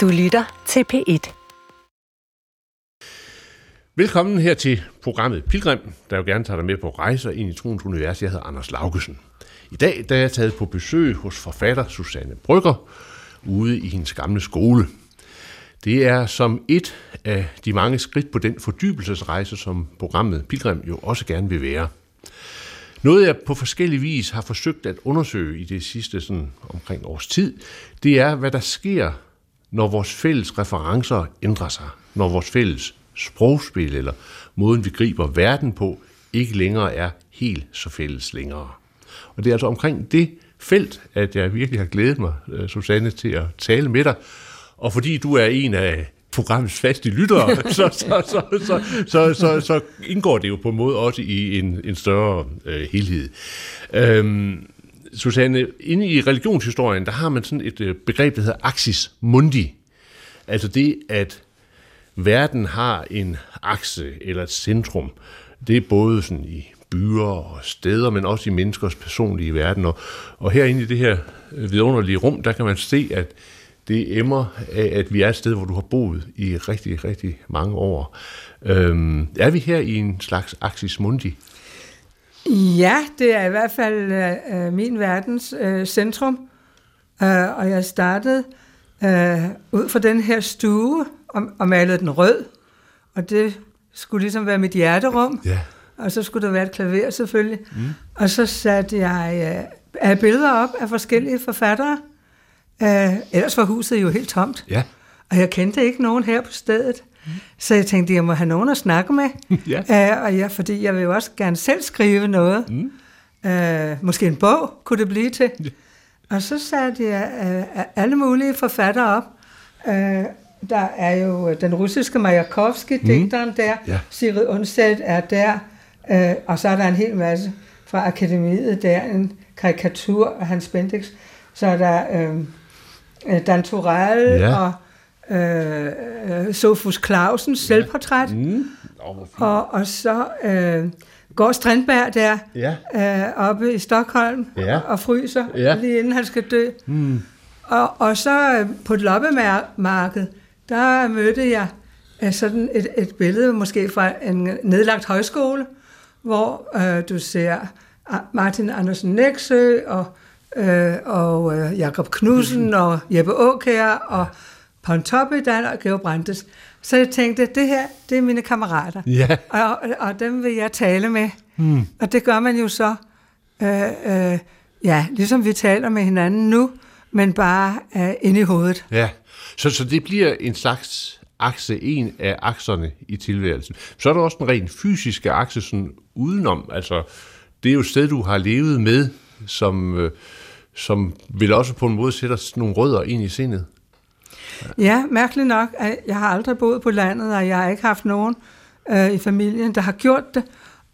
Du lytter til P1. Velkommen her til programmet Pilgrim, der jo gerne tager dig med på rejser ind i troens univers. Jeg hedder Anders Laugesen. I dag der er jeg taget på besøg hos forfatter Susanne Brygger ude i hendes gamle skole. Det er som et af de mange skridt på den fordybelsesrejse, som programmet Pilgrim jo også gerne vil være. Noget jeg på forskellig vis har forsøgt at undersøge i det sidste sådan omkring års tid, det er, hvad der sker, når vores fælles referencer ændrer sig. Når vores fælles sprogspil eller måden, vi griber verden på, ikke længere er helt så fælles længere. Og det er altså omkring det felt, at jeg virkelig har glædet mig, øh, Susanne, til at tale med dig. Og fordi du er en af programmets faste lyttere, så, så, så, så, så, så, så indgår det jo på en måde også i en, en større øh, helhed. Øhm, Susanne, inde i religionshistorien, der har man sådan et øh, begreb, der hedder axis mundi. Altså det, at verden har en akse eller et centrum. Det er både sådan i byer og steder, men også i menneskers personlige verden. Og, og herinde i det her øh, vidunderlige rum, der kan man se, at det emmer af, at vi er et sted, hvor du har boet i rigtig, rigtig mange år. Øhm, er vi her i en slags axis mundi? Ja, det er i hvert fald øh, min verdens øh, centrum. Øh, og jeg startede øh, ud fra den her stue og, og malede den rød. Og det skulle ligesom være mit hjerterum. Ja. Og så skulle der være et klaver selvfølgelig. Mm. Og så satte jeg øh, billeder op af forskellige forfattere. Øh, ellers var huset jo helt tomt. Ja. Og jeg kendte ikke nogen her på stedet. Så jeg tænkte, jeg må have nogen at snakke med. ja. øh, og ja, fordi jeg vil jo også gerne selv skrive noget. Mm. Øh, måske en bog kunne det blive til. Ja. Og så satte jeg øh, alle mulige forfattere op. Øh, der er jo den russiske Majakovski, mm. digteren der. Ja. Sigrid Undstedt er der. Øh, og så er der en hel masse fra akademiet der. En karikatur af Hans Bendix. Så er der øh, Dan Turell Ja. og øh, øh, Sofus Clausens selvportræt. Mm. Oh. Og, og så øh, går Strindberg der Ja. øh, oppe i Stockholm Ja. og, og fryser, Ja. lige inden han skal dø. Mm. Og, og så øh, på et loppemarked, der mødte jeg øh, sådan et, et billede, måske fra en nedlagt højskole, hvor øh, du ser Martin Andersen Nexø og, øh, og øh, Jakob Knudsen og Jeppe Aukær og Pontoppidan og Georg Brandes. Så jeg tænkte, det her, det er mine kammerater. Ja. Og, og, dem vil jeg tale med. Mm. Og det gør man jo så, øh, øh, ja, ligesom vi taler med hinanden nu, men bare øh, inde i hovedet. Ja, så, så det bliver en slags akse, en af akserne i tilværelsen. Så er der også den rent fysiske akse sådan udenom. Altså, det er jo et sted, du har levet med, som, øh, som vil også på en måde sætte nogle rødder ind i sindet. Ja, mærkeligt nok. at Jeg har aldrig boet på landet, og jeg har ikke haft nogen øh, i familien, der har gjort det.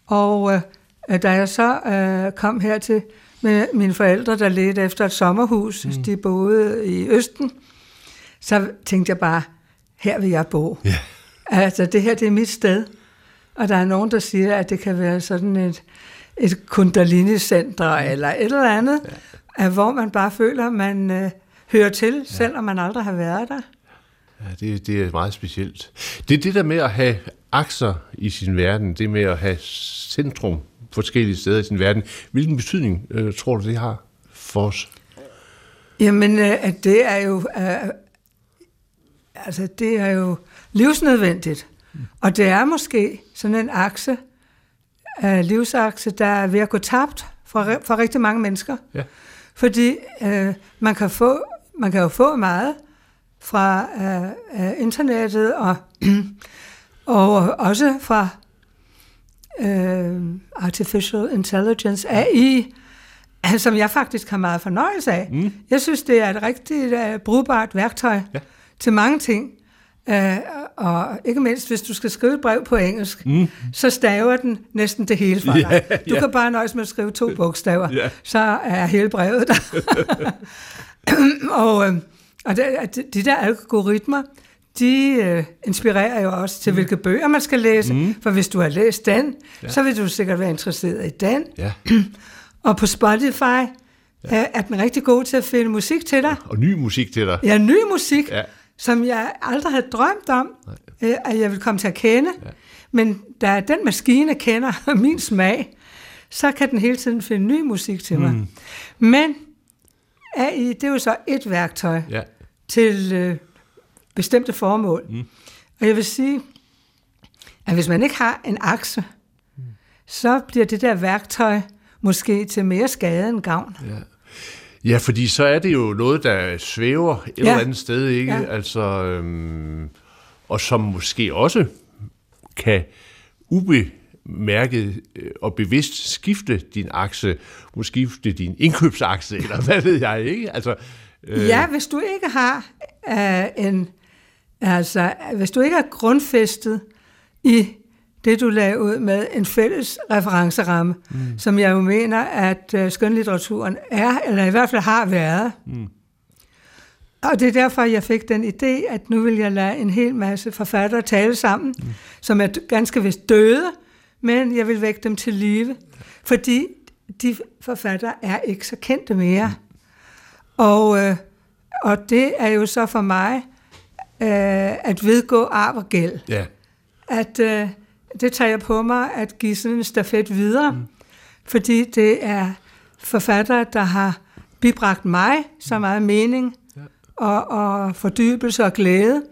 Og øh, da jeg så øh, kom hertil med mine forældre, der ledte efter et sommerhus, mm. de boede i Østen, så tænkte jeg bare, her vil jeg bo. Ja. Altså, det her, det er mit sted. Og der er nogen, der siger, at det kan være sådan et, et kundalini-center eller et eller andet, ja. hvor man bare føler, at man øh, hører til, ja. selvom man aldrig har været der. Ja, det, det er meget specielt. Det er det der med at have akser i sin verden, det med at have centrum forskellige steder i sin verden. Hvilken betydning øh, tror du, det har for os? Jamen, øh, det er jo, øh, altså, det er jo livsnødvendigt. Og det er måske sådan en akse, øh, livsakse, der er ved at gå tabt for, for rigtig mange mennesker. Ja. Fordi øh, man, kan få, man kan jo få meget fra øh, internettet og, og også fra øh, Artificial Intelligence, AI, som jeg faktisk har meget fornøjelse af. Mm. Jeg synes, det er et rigtig uh, brugbart værktøj Ja. til mange ting. Uh, og ikke mindst, hvis du skal skrive et brev på engelsk, mm. så staver den næsten det hele for dig. Ja, Du ja. kan bare nøjes med at skrive to bogstaver, Ja. så er hele brevet der. og øh, og det, de- de der algoritmer, de øh, inspirerer jo også til, mm. hvilke bøger man skal læse. Mm. For hvis du har læst den, ja. så vil du sikkert være interesseret i den. Ja. Og på Spotify ja. er den rigtig god til at finde musik til dig. Og ny musik til dig. Ja, ny musik. Ja. som jeg aldrig havde drømt om, øh, at jeg ville komme til at kende. Ja. Men da den maskine kender min smag, så kan den hele tiden finde ny musik til mig. Mm. Men AI, det er jo så et værktøj Ja. til øh, bestemte formål. Mm. Og jeg vil sige, at hvis man ikke har en akse, mm. så bliver det der værktøj måske til mere skade end gavn. Ja. Ja, fordi så er det jo noget, der svæver et ja. eller andet sted, ikke? Ja. Altså, øhm, og som måske også kan ubemærket øh, og bevidst skifte din akse, måske skifte din indkøbsakse, eller hvad ved jeg, ikke? Altså, Øh. Ja, hvis du ikke har uh, en, altså, hvis du ikke er grundfæstet i det, du lagde ud med en fælles referenceramme, mm. som jeg jo mener, at uh, skønlitteraturen er, eller i hvert fald har været. Mm. Og det er derfor, jeg fik den idé, at nu vil jeg lade en hel masse forfattere tale sammen, mm. som er ganske vist døde, men jeg vil vække dem til live, fordi de forfattere er ikke så kendte mere. Mm. Og, øh, og det er jo så for mig øh, at vedgå arv og gæld. Ja. At øh, det tager jeg på mig at give sådan en stafet videre, mm. fordi det er forfattere, der har bibragt mig så meget mening ja. og, og fordybelse og glæde.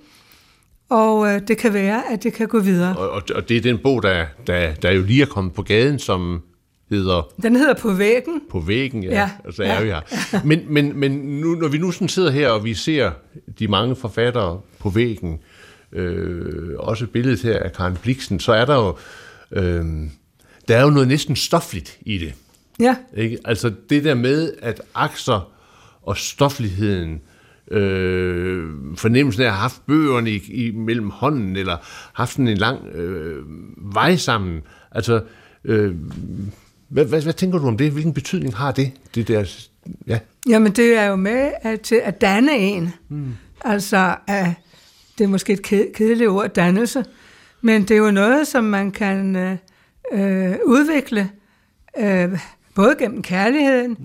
Og øh, det kan være, at det kan gå videre. Og, og, og det er den bog, der, der, der jo lige er kommet på gaden, som hedder... Den hedder På væggen. På væggen, ja. ja. Og så er ja. vi her. Men, men, men nu, når vi nu sådan sidder her, og vi ser de mange forfattere på væggen, øh, også billedet her af Karen Bliksen, så er der jo... Øh, der er jo noget næsten stofligt i det. Ja. Ikke? Altså det der med, at akser og stofligheden, øh, fornemmelsen af at have haft bøgerne i, i mellem hånden, eller haft sådan en lang øh, vej sammen. Altså, øh, hvad, hvad, hvad tænker du om det? Hvilken betydning har det? det der, ja. Jamen, det er jo med at, til at danne en. Mm. Altså, at, det er måske et kedeligt ord, dannelse, men det er jo noget, som man kan øh, øh, udvikle, øh, både gennem kærligheden,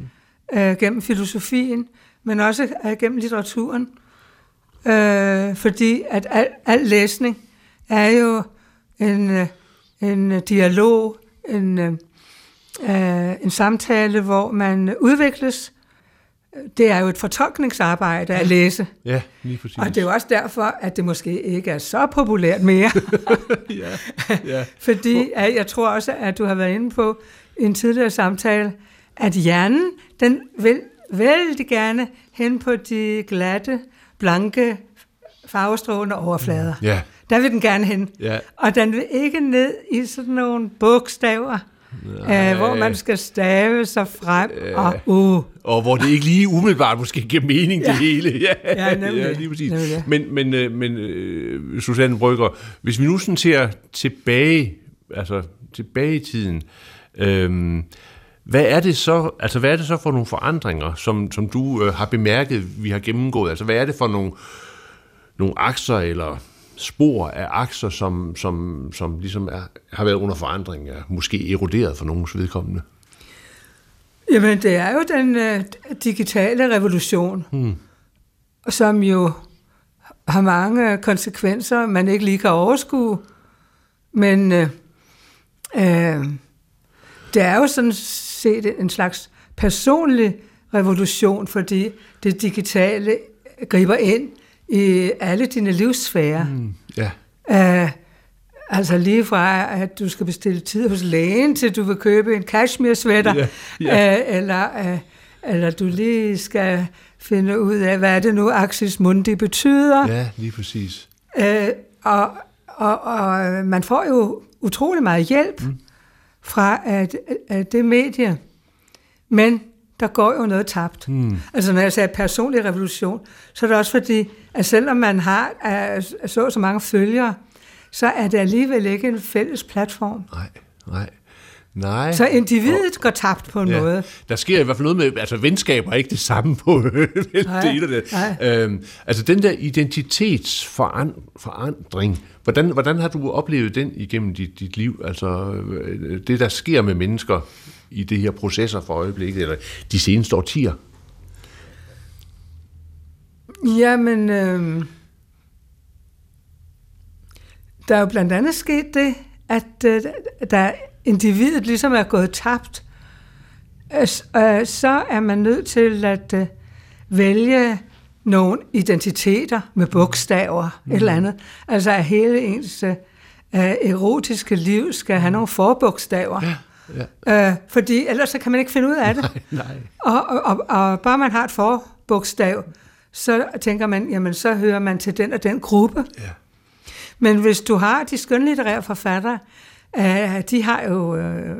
øh, gennem filosofien, men også øh, gennem litteraturen. Øh, fordi at al, al læsning er jo en, øh, en dialog, en, øh, en samtale, hvor man udvikles. Det er jo et fortolkningsarbejde at læse. Ja, lige præcis. Og det er jo også derfor, at det måske ikke er så populært mere. ja, ja. Fordi at jeg tror også, at du har været inde på i en tidligere samtale, at hjernen, den vil vældig gerne hen på de glatte, blanke, farvestrålende overflader. Ja. Der vil den gerne hen. Ja. Og den vil ikke ned i sådan nogle bogstaver, øh, hvor man skal stave sig frem øh, og uh. Og hvor det ikke lige umiddelbart måske giver mening, ja. det hele. Ja, ja, nemlig. ja lige præcis. Nemlig. Men, men, øh, men uh, Susanne Brygger, hvis vi nu sådan ser tilbage, altså tilbage i tiden, øh, hvad er det så, altså hvad er det så for nogle forandringer, som, som du øh, har bemærket, vi har gennemgået? Altså hvad er det for nogle, nogle akser eller spor af akser, som, som, som ligesom er, har været under forandring, er måske eroderet for nogens vedkommende? Jamen, det er jo den øh, digitale revolution, hmm. som jo har mange konsekvenser, man ikke lige kan overskue. Men øh, øh, det er jo sådan set en slags personlig revolution, fordi det digitale griber ind i alle dine livssfærer. Mm, yeah. uh, altså lige fra, at du skal bestille tid hos lægen, til du vil købe en cashmere-sweater, yeah, yeah. Uh, eller, uh, eller du lige skal finde ud af, hvad er det nu, Axis Mundi betyder. Ja, lige præcis. Uh, og, og, og man får jo utrolig meget hjælp mm. Fra at, at det medie. Men der går jo noget tabt. Mm. Altså når jeg siger personlig revolution, så er det også fordi, at selvom man har så så mange følgere, så er det alligevel ikke en fælles platform. Nej, nej. Nej. Så individet og, går tabt på en ja, måde. Der sker i hvert fald noget med, altså venskaber er ikke det samme på nej, det. Nej. Øhm, altså den der identitetsforandring, hvordan, hvordan har du oplevet den igennem dit, dit liv? Altså øh, det, der sker med mennesker i det her processer for øjeblikket, eller de seneste årtier? Jamen, øh, der er jo blandt andet sket det, at øh, da individet ligesom er gået tabt, øh, øh, så er man nødt til at øh, vælge nogle identiteter med bogstaver, mm. et eller andet. Altså at hele ens erotiske liv skal have nogle forbogstaver. Ja. Ja. Øh, fordi ellers så kan man ikke finde ud af det. Nej, nej. Og, og, og, og bare man har et forbogstav, så tænker man, jamen så hører man til den og den gruppe. Ja. Men hvis du har de skønlitterære forfattere, øh, de har jo øh,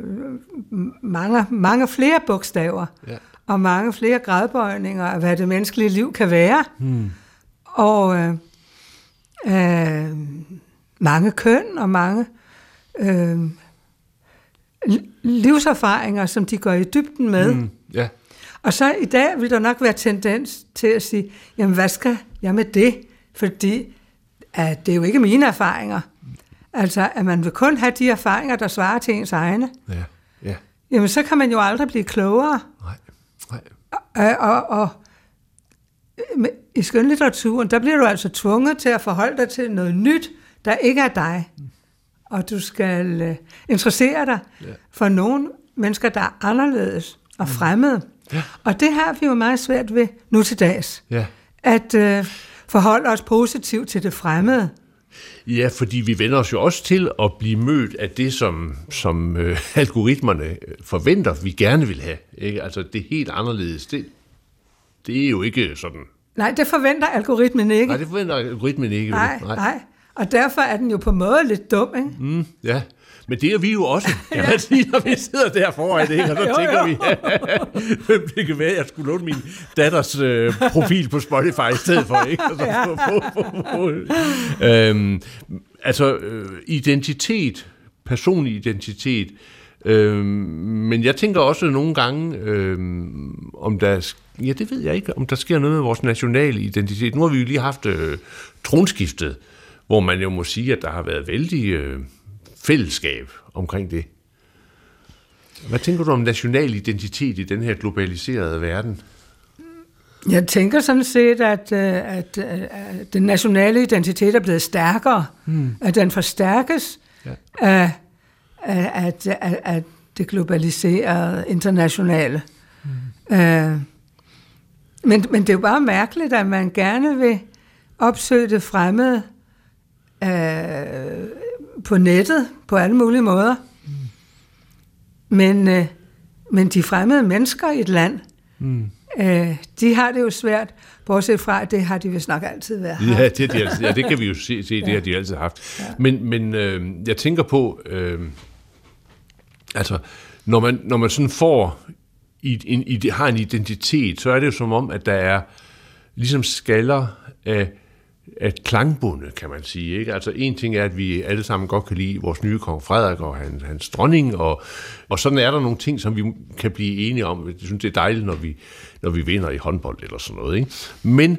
mange, mange flere bogstaver, Ja. og mange flere gradbøjninger af, hvad det menneskelige liv kan være. Hmm. Og øh, øh, mange køn og mange li- livserfaringer, som de går i dybden med. Mm. Ja. Og så i dag vil der nok være tendens til at sige, jamen hvad skal jeg med det? Fordi at det er jo ikke mine erfaringer. Altså, at man vil kun have de erfaringer, der svarer til ens egne. Ja. Ja. Jamen, så kan man jo aldrig blive klogere. Nej. Nej. Øh, og, og med- i skønlitteraturen, der bliver du altså tvunget til at forholde dig til noget nyt, der ikke er dig. Og du skal uh, interessere dig Ja. for nogle mennesker, der er anderledes og fremmede. Ja. Og det har vi jo meget svært ved nu til dags. Ja. At uh, forholde os positivt til det fremmede. Ja, fordi vi vender os jo også til at blive mødt af det, som, som øh, algoritmerne øh, forventer, vi gerne vil have. Ikke? Altså, det er helt anderledes. Det, det er jo ikke sådan... Nej, det forventer algoritmen ikke. Nej, det forventer algoritmen ikke. nej, nej. nej. Og derfor er den jo på en måde lidt dum, ikke? Mm, ja, men det er vi jo også, kan man sige, når vi sidder der foran det, og så tænker jo. vi, det kan være, at jeg skulle låne min datters øh, profil på Spotify i stedet for, ikke? Altså, på, på, på, på. Øhm, altså, øh, identitet, personlig identitet, øhm, men jeg tænker også nogle gange, øhm, om der, ja, det ved jeg ikke, om der sker noget med vores nationale identitet. Nu har vi jo lige haft øh, tronskiftet, hvor man jo må sige, at der har været vældig øh, fællesskab omkring det. Hvad tænker du om national identitet i den her globaliserede verden? Jeg tænker sådan set, at, øh, at, øh, at den nationale identitet er blevet stærkere. Mm. At den forstærkes Ja. af, af, at, af, af det globaliserede internationale. Mm. Øh, men, men det er jo bare mærkeligt, at man gerne vil opsøge det fremmede øh, på nettet på alle mulige måder. Mm. Men, øh, men de fremmede mennesker i et land, Mm. Øh, de har det jo svært, bortset fra, at det har de vist nok altid været. Ja, det, de altid, ja, det kan vi jo se, se det har de altid haft. Ja. Men, men øh, jeg tænker på, øh, altså, når man, når man sådan får, i, en, i, har en identitet, så er det jo som om, at der er ligesom skaller af, at klangbunde, kan man sige. Ikke? Altså en ting er, at vi alle sammen godt kan lide vores nye kong Frederik og hans, hans dronning, og, og sådan er der nogle ting, som vi kan blive enige om. Jeg synes, det er dejligt, når vi, når vi vinder i håndbold eller sådan noget. Ikke? Men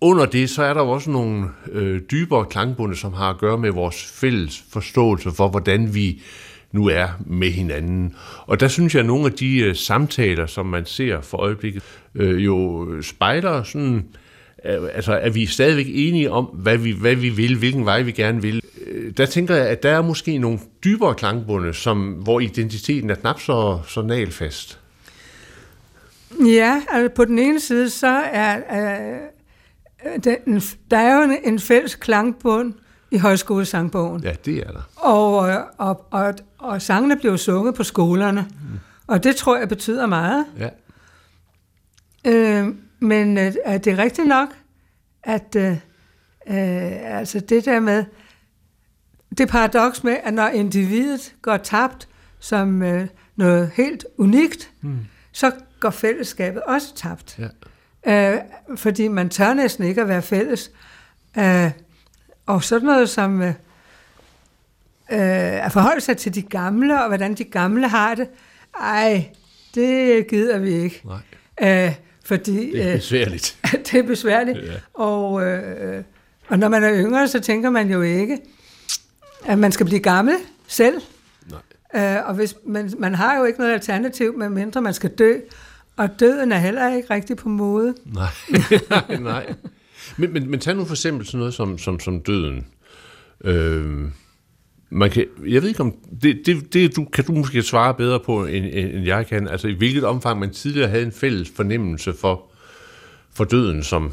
under det, så er der også nogle øh, dybere klangbunde, som har at gøre med vores fælles forståelse for, hvordan vi nu er med hinanden. Og der synes jeg, at nogle af de øh, samtaler, som man ser for øjeblikket, øh, jo spejler sådan, øh, altså er vi stadigvæk enige om, hvad vi, hvad vi vil, hvilken vej vi gerne vil. Øh, Der tænker jeg, at der er måske nogle dybere klangbunde, som, hvor identiteten er knap så, så nalfast. Ja, altså på den ene side, så er, er den, der er jo en, en fælles klangbund i højskolesangbogen. Ja, det er der. Og, øh, og, og, og sangene bliver sunget på skolerne. Mm. Og det tror jeg betyder meget. Ja. Øh, men øh, er det rigtigt nok, at øh, øh, altså det der med, det paradoks med, at når individet går tabt som øh, noget helt unikt, mm. så går fællesskabet også tabt. Ja. Øh, fordi man tør næsten ikke at være fælles. Øh, og sådan noget som øh, øh, at forholde sig til de gamle, og hvordan de gamle har det, ej, det gider vi ikke. Nej, Øh, fordi det er øh, besværligt. det er besværligt. Ja. Og, øh, og når man er yngre, så tænker man jo ikke, at man skal blive gammel selv. Nej. Øh, og hvis, man, man har jo ikke noget alternativ, medmindre man skal dø. Og døden er heller ikke rigtig på mode. Nej, nej, nej. Men, men, men tag nu for eksempel sådan noget som, som, som døden. Øh, Man kan, jeg ved ikke om, det, det, det du, kan du måske svare bedre på, end, end jeg kan. Altså i hvilket omfang man tidligere havde en fælles fornemmelse for, for døden som,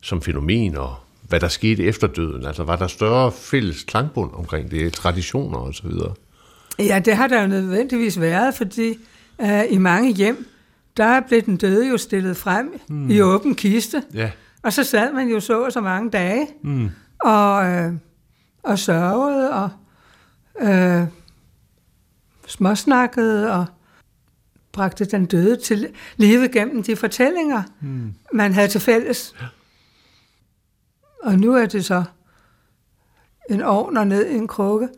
som fænomen, og hvad der skete efter døden. Altså var der større fælles klangbund omkring det, traditioner og så videre? Ja, det har der jo nødvendigvis været, fordi uh, i mange hjem, der blev den døde jo stillet frem hmm. i åben kiste. Ja. Og så sad man jo så så mange dage, hmm. og, øh, og sørgede, og øh, småsnakkede, og bragte den døde til live gennem de fortællinger, hmm. man havde til fælles. Og nu er det så en ovn og ned i en krukke,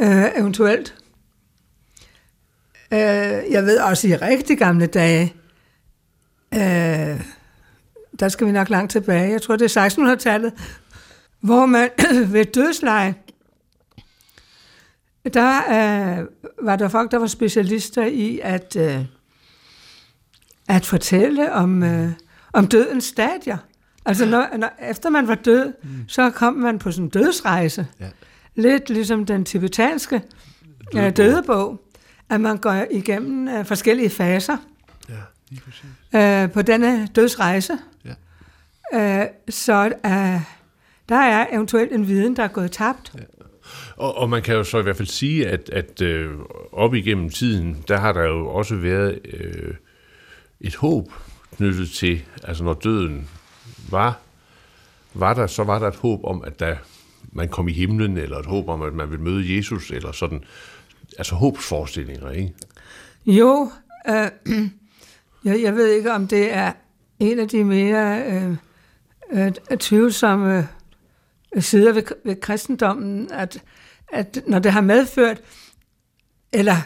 øh, eventuelt. Øh, jeg ved også i rigtig gamle dage, øh, der skal vi nok langt tilbage, jeg tror det er 1600-tallet, hvor man ved dødsleje, der øh, var der folk, der var specialister i at, øh, at fortælle om, øh, om dødens stadier. Altså, når, når, efter man var død, mm. så kom man på sådan en dødsrejse. Ja. Lidt ligesom den tibetanske. Øh, dødebog, at man går igennem øh, forskellige faser ja, lige øh, på denne dødsrejse. Ja. Øh, så øh, der er eventuelt en viden, der er gået tabt. Ja. Og, og man kan jo så i hvert fald sige, at, at øh, op igennem tiden, der har der jo også været øh, et håb knyttet til, altså når døden var, var der, så var der et håb om, at der, man kom i himlen, eller et håb om, at man ville møde Jesus, eller sådan, altså håbsforestillinger, ikke? Jo, øh, jeg, jeg ved ikke, om det er en af de mere øh, øh, tvivlsomme sider ved, ved kristendommen, at, at når det har medført, eller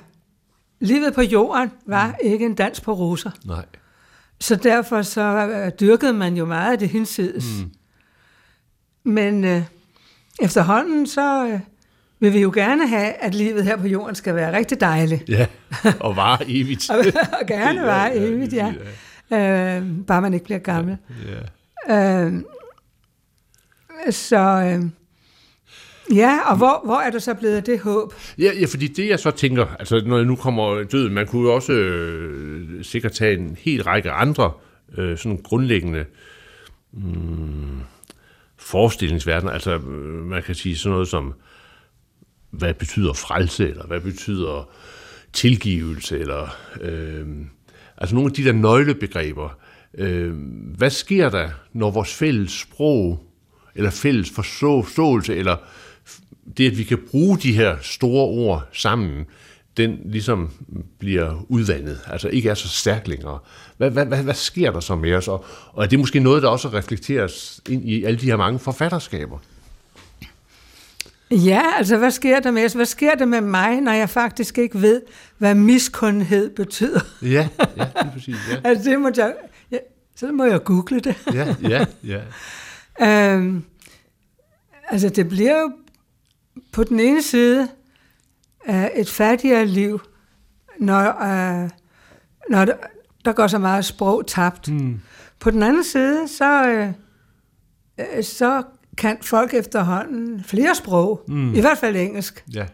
livet på jorden var mm. ikke en dans på roser. Nej. Så derfor så øh, dyrkede man jo meget af det hinsides. Mm. Men øh, efterhånden så øh, vil vi jo gerne have, at livet her på jorden skal være rigtig dejligt. Ja, og vare evigt. og, og gerne vare ja, evigt, ja. ja. Øh, bare man ikke bliver gammel. Ja. Øh, så... Øh, Ja, og hvor, hvor er der så blevet af det håb? Ja, ja, fordi det jeg så tænker, altså når jeg nu kommer døden, man kunne jo også øh, sikkert tage en helt række andre øh, sådan grundlæggende mm, forestillingsverdener, altså øh, man kan sige sådan noget som, hvad betyder frelse, eller hvad betyder tilgivelse, eller øh, altså nogle af de der nøglebegreber. Øh, hvad sker der, når vores fælles sprog, eller fælles forståelse, eller det, at vi kan bruge de her store ord sammen, den ligesom bliver udvandet, altså ikke er så stærk længere. Hvad, hvad, hvad, hvad sker der så med os? Og, og er det måske noget, der også reflekteres ind i alle de her mange forfatterskaber? Ja, altså hvad sker der med os? Hvad sker der med mig, når jeg faktisk ikke ved, hvad miskundhed betyder? Ja, ja, det præcis. Ja. altså det må jeg, ja, så må jeg google det. ja, ja, ja. øhm, altså det bliver jo på den ene side uh, et fattigere liv, når, uh, når der, der går så meget sprog tabt. Mm. På den anden side, så, uh, så kan folk efterhånden flere sprog, mm. i hvert fald engelsk. Ja.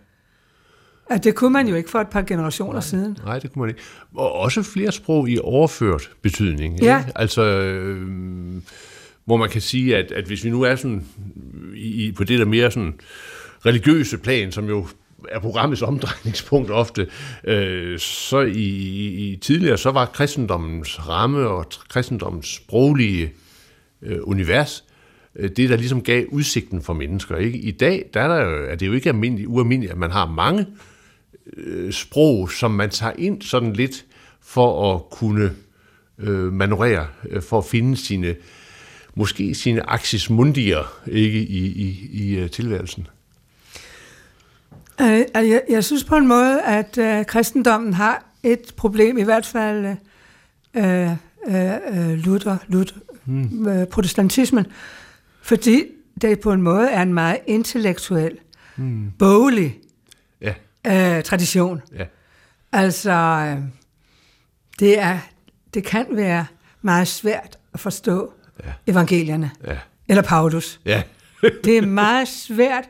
At det kunne man jo ikke for et par generationer nej, siden. Nej, det kunne man ikke. Og også flere sprog i overført betydning. Ja. Ikke? Altså, øh, hvor man kan sige, at, at hvis vi nu er sådan i, på det der mere sådan religiøse plan, som jo er programmets omdrejningspunkt ofte, øh, så i, i tidligere, så var kristendommens ramme og kristendommens sproglige øh, univers, øh, det der ligesom gav udsigten for mennesker. Ikke? I dag der er, der, jo, er det jo ikke almindeligt, ualmindeligt, at man har mange øh, sprog, som man tager ind sådan lidt for at kunne øh, manøvrere, øh, for at finde sine, måske sine axis mundier ikke, i, i, i uh, tilværelsen. Øh, jeg, jeg synes på en måde, at øh, kristendommen har et problem, i hvert fald øh, øh, Luther, Luther hmm. øh, protestantismen, fordi det på en måde er en meget intellektuel, hmm. boglig ja. øh, tradition. Ja. Altså, øh, det, er, det kan være meget svært at forstå ja. evangelierne. Ja. Eller Paulus. Ja. det er meget svært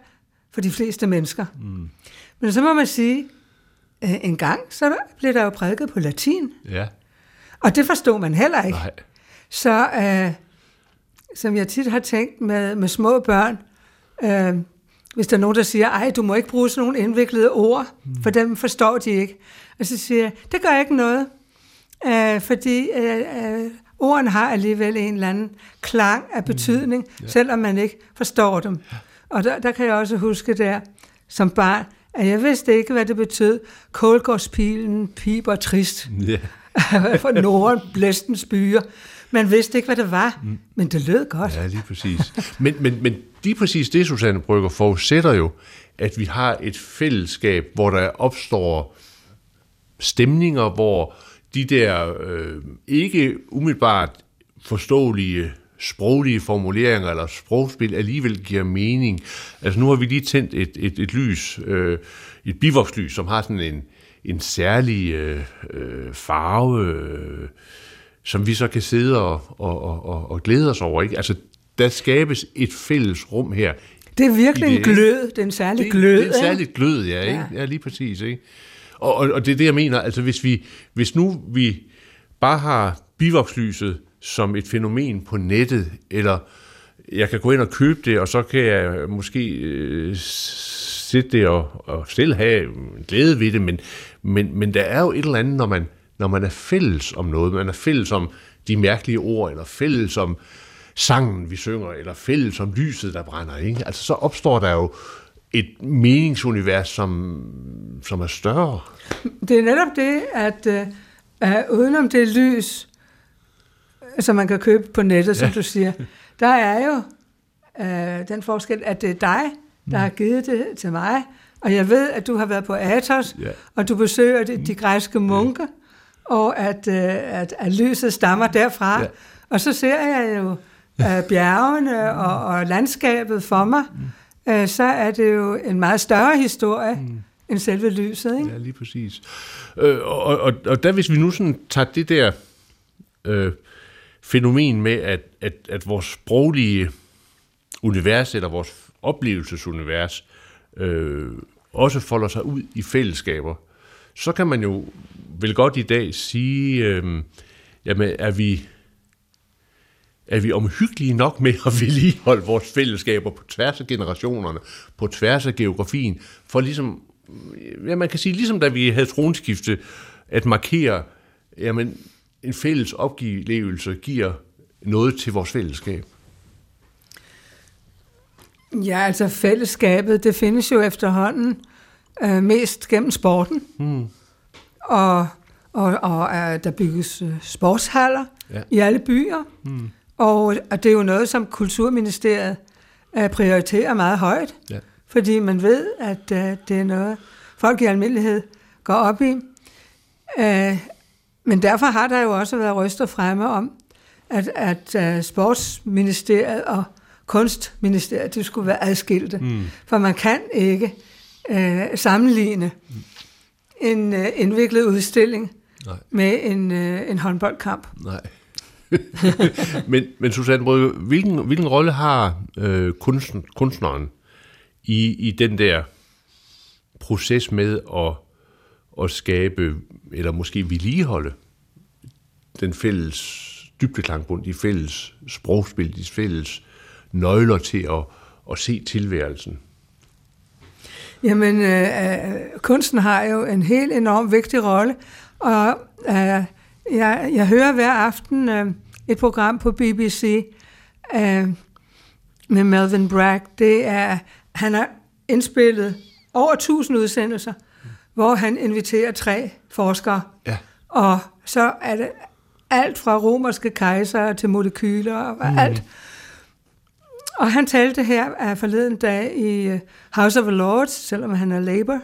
for de fleste mennesker. Mm. Men så må man sige, øh, en gang, så blev der jo prædiket på latin. Ja. Og det forstod man heller ikke. Nej. Så, øh, som jeg tit har tænkt med, med små børn, øh, hvis der er nogen, der siger, ej, du må ikke bruge sådan nogle indviklede ord, mm. for dem forstår de ikke. Og så siger jeg, det gør ikke noget, øh, fordi øh, øh, ordene har alligevel en eller anden klang af betydning, mm. ja. selvom man ikke forstår dem. Og der, der kan jeg også huske der, som barn, at jeg vidste ikke, hvad det betød. Kålgårdspilen piber trist. Ja. For Norden, blæstens byer. Man vidste ikke, hvad det var, mm. men det lød godt. Ja, lige præcis. Men, men, men lige præcis det, Susanne Brygger, forudsætter jo, at vi har et fællesskab, hvor der opstår stemninger, hvor de der øh, ikke umiddelbart forståelige sproglige formuleringer eller sprogspil alligevel giver mening. Altså nu har vi lige tændt et, et, et lys, øh, et bivokslys, som har sådan en, en særlig øh, øh, farve, øh, som vi så kan sidde og, og, og, og glæde os over. Ikke? Altså der skabes et fælles rum her. Det er virkelig det, en glød, det er en særlig det, glød. Det er en særlig glød, ja, ikke? ja. ja lige præcis. Ikke? Og, og, og det er det, jeg mener, altså hvis, vi, hvis nu vi bare har bivokslyset som et fænomen på nettet, eller jeg kan gå ind og købe det, og så kan jeg måske øh, sidde det og, og selv have glæde ved det, men, men, men der er jo et eller andet, når man, når man er fælles om noget, man er fælles om de mærkelige ord, eller fælles om sangen, vi synger, eller fælles om lyset, der brænder, ikke? Altså så opstår der jo et meningsunivers, som, som er større. Det er netop det, at uh, udenom det lys, som man kan købe på nettet, ja. som du siger, der er jo uh, den forskel, at det er dig, der mm. har givet det til mig, og jeg ved, at du har været på Athos, ja. og du besøger de, de græske munke, ja. og at, uh, at, at lyset stammer derfra. Ja. Og så ser jeg jo uh, bjergene og, og landskabet for mig, mm øh, så er det jo en meget større historie mm. end selve lyset. Ikke? Ja, lige præcis. Øh, og, og, og der hvis vi nu sådan tager det der øh, fænomen med, at, at, at vores sproglige univers, eller vores oplevelsesunivers, øh, også folder sig ud i fællesskaber, så kan man jo vel godt i dag sige, øh, jamen er vi er vi omhyggelige nok med at vedligeholde vores fællesskaber på tværs af generationerne, på tværs af geografien, for ligesom, ja, man kan sige, ligesom da vi havde tronskifte, at markere, jamen, en fælles opgivelse giver noget til vores fællesskab. Ja, altså fællesskabet, det findes jo efterhånden øh, mest gennem sporten. Mm. Og, og, og uh, der bygges uh, sportshaller ja. i alle byer. Mm. Og, og det er jo noget, som Kulturministeriet uh, prioriterer meget højt, ja. fordi man ved, at uh, det er noget, folk i almindelighed går op i. Uh, men derfor har der jo også været ryster fremme om, at, at uh, Sportsministeriet og Kunstministeriet, det skulle være adskilte. Mm. For man kan ikke uh, sammenligne mm. en uh, indviklet udstilling Nej. med en, uh, en håndboldkamp. Nej. men, men Susanne Brygge, hvilken, hvilken rolle har øh, kunsten, kunstneren i, i den der proces med at, at skabe, eller måske vedligeholde den fælles dybdeklangbund, de fælles sprogspil, de fælles nøgler til at, at se tilværelsen? Jamen, øh, øh kunsten har jo en helt enorm vigtig rolle, og øh, jeg, jeg hører hver aften øh, et program på BBC øh, med Melvin Bragg. Det er, han har indspillet over 1000 udsendelser, mm. hvor han inviterer tre forskere. Ja. Og så er det alt fra romerske kejser til molekyler og mm. alt. Og han talte her af forleden dag i øh, House of Lords, selvom han er Labour.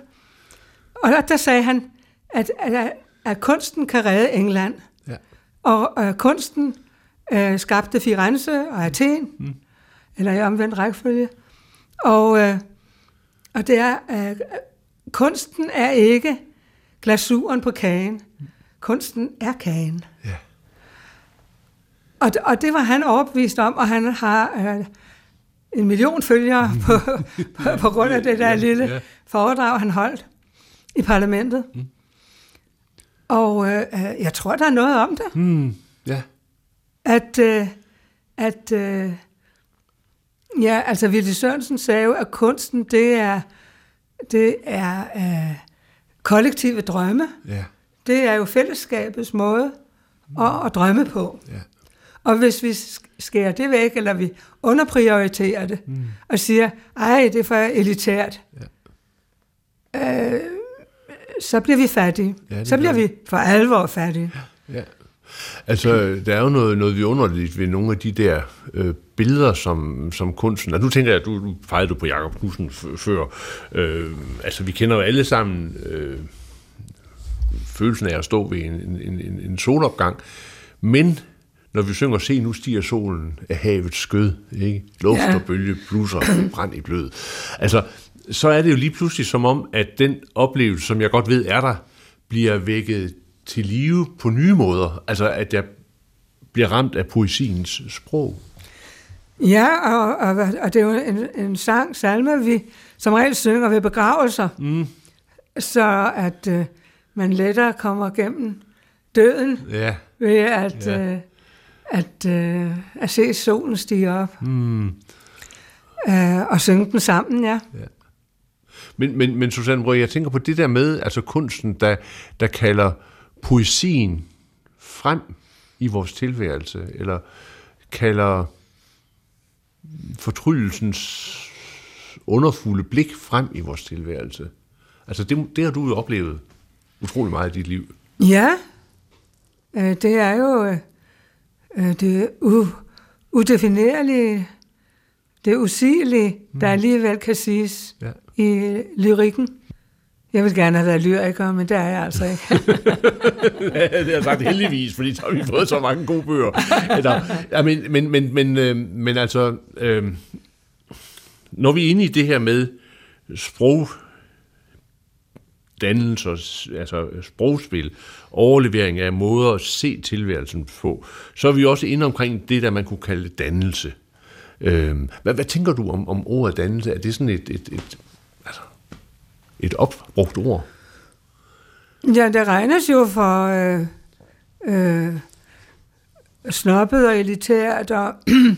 Og der, der sagde han, at, at, at kunsten kan redde England. Ja. Og uh, kunsten uh, skabte Firenze og Athen, mm. eller i omvendt rækkefølge. Og, uh, og det er, uh, kunsten er ikke glasuren på kagen. Kunsten er kagen. Ja. Og, og det var han overbevist om, og han har uh, en million følgere på, på, på grund af det der lille ja. foredrag, han holdt i parlamentet. Mm. Og øh, øh, jeg tror, der er noget om det. Hmm. Ja. At, øh, at øh, ja, altså Ville Sørensen sagde jo, at kunsten, det er, det er øh, kollektive drømme. Ja. Det er jo fællesskabets måde at, at drømme på. Ja. Og hvis vi sk- skærer det væk, eller vi underprioriterer det, mm. og siger, ej, det er for elitært, ja. øh, så bliver vi fattige. Ja, det så bliver gør vi for alvor fattige. Ja. Altså, der er jo noget, noget vidunderligt ved nogle af de der øh, billeder, som, som kunsten... Og nu tænker jeg, du, du fejede du på Jakob Knudsen før. Øh, altså, vi kender jo alle sammen øh, følelsen af at stå ved en, en, en, en solopgang. Men når vi synger, se nu stiger solen af havets skød, ikke? luft Ja. og bølge, blusser, brand i blød. Altså, så er det jo lige pludselig som om, at den oplevelse, som jeg godt ved er der, bliver vækket til live på nye måder. Altså, at jeg bliver ramt af poesiens sprog. Ja, og, og, og det er jo en, en sang, salme, vi som regel synger ved begravelser, mm. så at øh, man lettere kommer gennem døden Ja. ved at, Ja. ja. øh, at, øh, at se solen stige op. Mm. Øh, og synge den sammen, ja. Men, men, men Susanne Brøge, jeg tænker på det der med, altså kunsten, der, der kalder poesien frem i vores tilværelse, eller kalder fortryllelsens underfulde blik frem i vores tilværelse. Altså det, det har du jo oplevet utrolig meget i dit liv. Ja, øh, det er jo øh, øh, det u, udefinerlige, det usigelige, der alligevel kan siges Ja. i lyrikken. Jeg vil gerne have været lyriker, men det er jeg altså ikke. Ja, det har jeg sagt heldigvis, fordi så har vi fået så mange gode bøger. Eller, ja, men, men, men, men, øh, men altså, øh, når vi er inde i det her med sprog, dannelse, altså sprogspil, overlevering af måder at se tilværelsen på, så er vi også inde omkring det, der man kunne kalde dannelse. Øh, hvad, hvad tænker du om, om ordet dannelse? Er det sådan et, et, et, et opbrugt ord? Ja, det regnes jo for øh, øh, snobbet og elitært, og,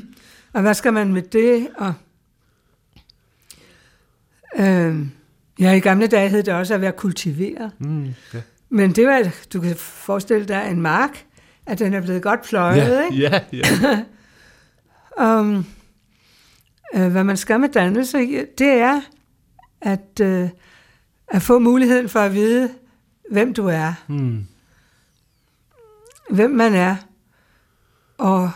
og hvad skal man med det? Og, øh, ja, i gamle dage hed det også at være kultiveret. Mm, ja. Men det var, du kan forestille dig en mark, at den er blevet godt pløjet, Ja, ikke? ja, ja. Um, øh, hvad man skal med dannelse, det er at, øh, at få muligheden for at vide, hvem du er. Mm. Hvem man er. Og,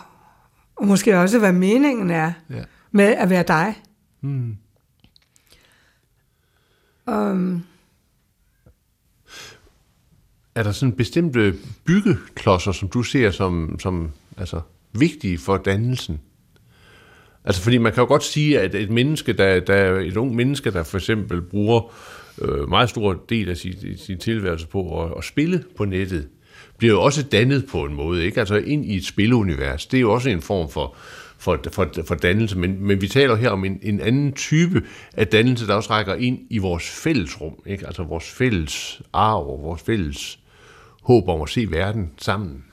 og måske også, hvad meningen er Ja. med at være dig. Mm. Um, Er der sådan bestemte byggeklodser, som du ser som, som altså, vigtige for dannelsen? Altså, fordi man kan jo godt sige, at et menneske, der, der et ung menneske, der for eksempel bruger øh, meget stor del af sin, sin tilværelse på at, at spille på nettet, bliver jo også dannet på en måde, ikke? Altså ind i et spilunivers. Det er jo også en form for, for, for, for dannelse, men, men vi taler her om en, en anden type af dannelse, der også rækker ind i vores fællesrum, ikke? Altså vores fælles arv vores fælles håb om at se verden sammen.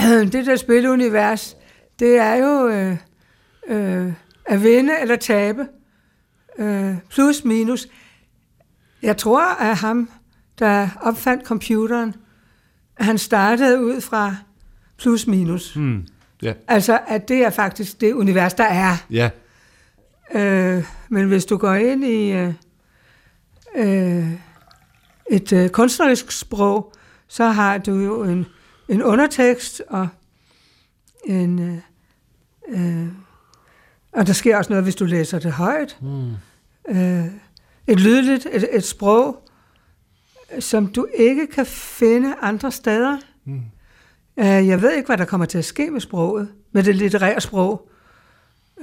det der spilunivers, det er jo øh, øh, at vinde eller tabe. Øh, plus minus. Jeg tror, at ham, der opfandt computeren, han startede ud fra plus minus. Hmm. Ja. Altså, at det er faktisk det univers, der er. Ja. Øh, men hvis du går ind i øh, øh, et øh, kunstnerisk sprog, så har du jo en, en undertekst og en øh, øh, og der sker også noget, hvis du læser det højt. Mm. Øh, et lydligt, et, et sprog, som du ikke kan finde andre steder. Mm. Øh, jeg ved ikke, hvad der kommer til at ske med sproget, med det litterære sprog.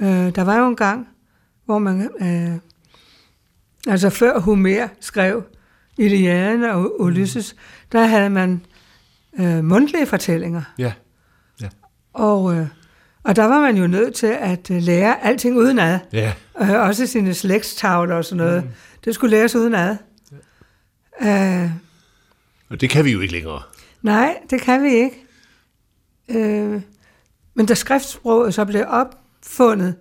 Øh, der var jo en gang, hvor man, øh, altså før Homer skrev Iliaden og Ulysses, der havde man øh, mundtlige fortællinger. Ja. Og, øh, og der var man jo nødt til at øh, lære alting udenad. Ja. Øh, også sine slægtstavler og sådan noget. Mm. Det skulle læres udenad. Øh, Og det kan vi jo ikke længere. nej, det kan vi ikke. Øh, men da skriftsproget så blev opfundet,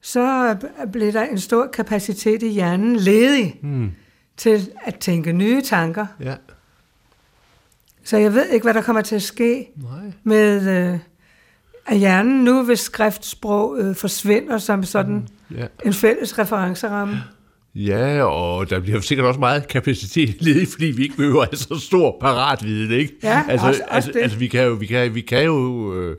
så blev der en stor kapacitet i hjernen ledig Mm. til at tænke nye tanker. Ja. Så jeg ved ikke, hvad der kommer til at ske Nej. med øh, at hjernen nu, hvis skriftsproget forsvinder som sådan Ja. en fælles referenceramme. Ja, og der bliver sikkert også meget kapacitet ledig, fordi vi ikke behøver altså så stor paratviden, ikke? Ja, altså, også- også altså, det. altså, vi kan jo, vi kan, vi kan jo øh,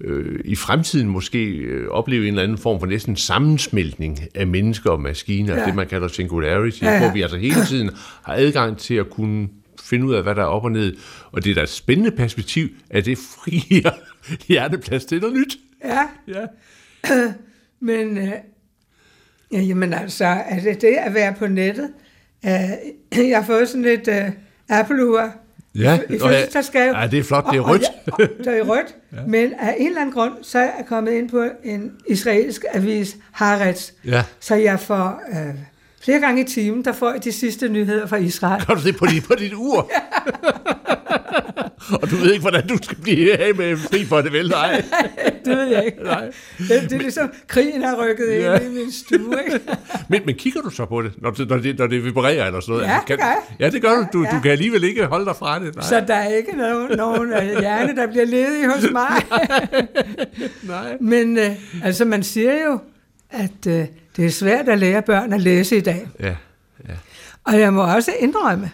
øh, i fremtiden måske øh, opleve en eller anden form for næsten sammensmeltning af mennesker og maskiner, ja. Det man kalder singularity, ja. ja. hvor vi altså hele tiden har adgang til at kunne finde ud af, hvad der er op og ned. Og det er da et spændende perspektiv, at det frier hjerneplads til noget nyt. Ja, Ja. men øh, ja, jamen altså, er det det at være på nettet? Øh, jeg har fået sådan et øh, Apple-ur Ja, i fødselsdagsgave. ja, det er flot, det er og rødt. og- Det er rødt, ja. men af en eller anden grund, så er jeg kommet ind på en israelsk avis, Haaretz. Ja. Så jeg får øh, flere gange i timen, der får jeg de sidste nyheder fra Israel. Gør du det på dit, på dit ur? og du ved ikke, hvordan du skal blive af med fri for det, vel? Nej. Det ved jeg ikke. Nej. Det, det er ligesom, krigen har rykket ind Ja. i min stue. Ikke? Men, men kigger du så på det, når det, når det, når det vibrerer eller sådan noget? Ja, kan, det gør jeg. Ja, det gør du. Du, Ja. du kan alligevel ikke holde dig fra det. Nej. Så der er ikke nogen, nogen øh, hjerne, der bliver ledig hos mig. Nej. Men øh, altså, man siger jo, at øh, det er svært at lære børn at læse i dag. Ja, ja. Og jeg må også indrømme,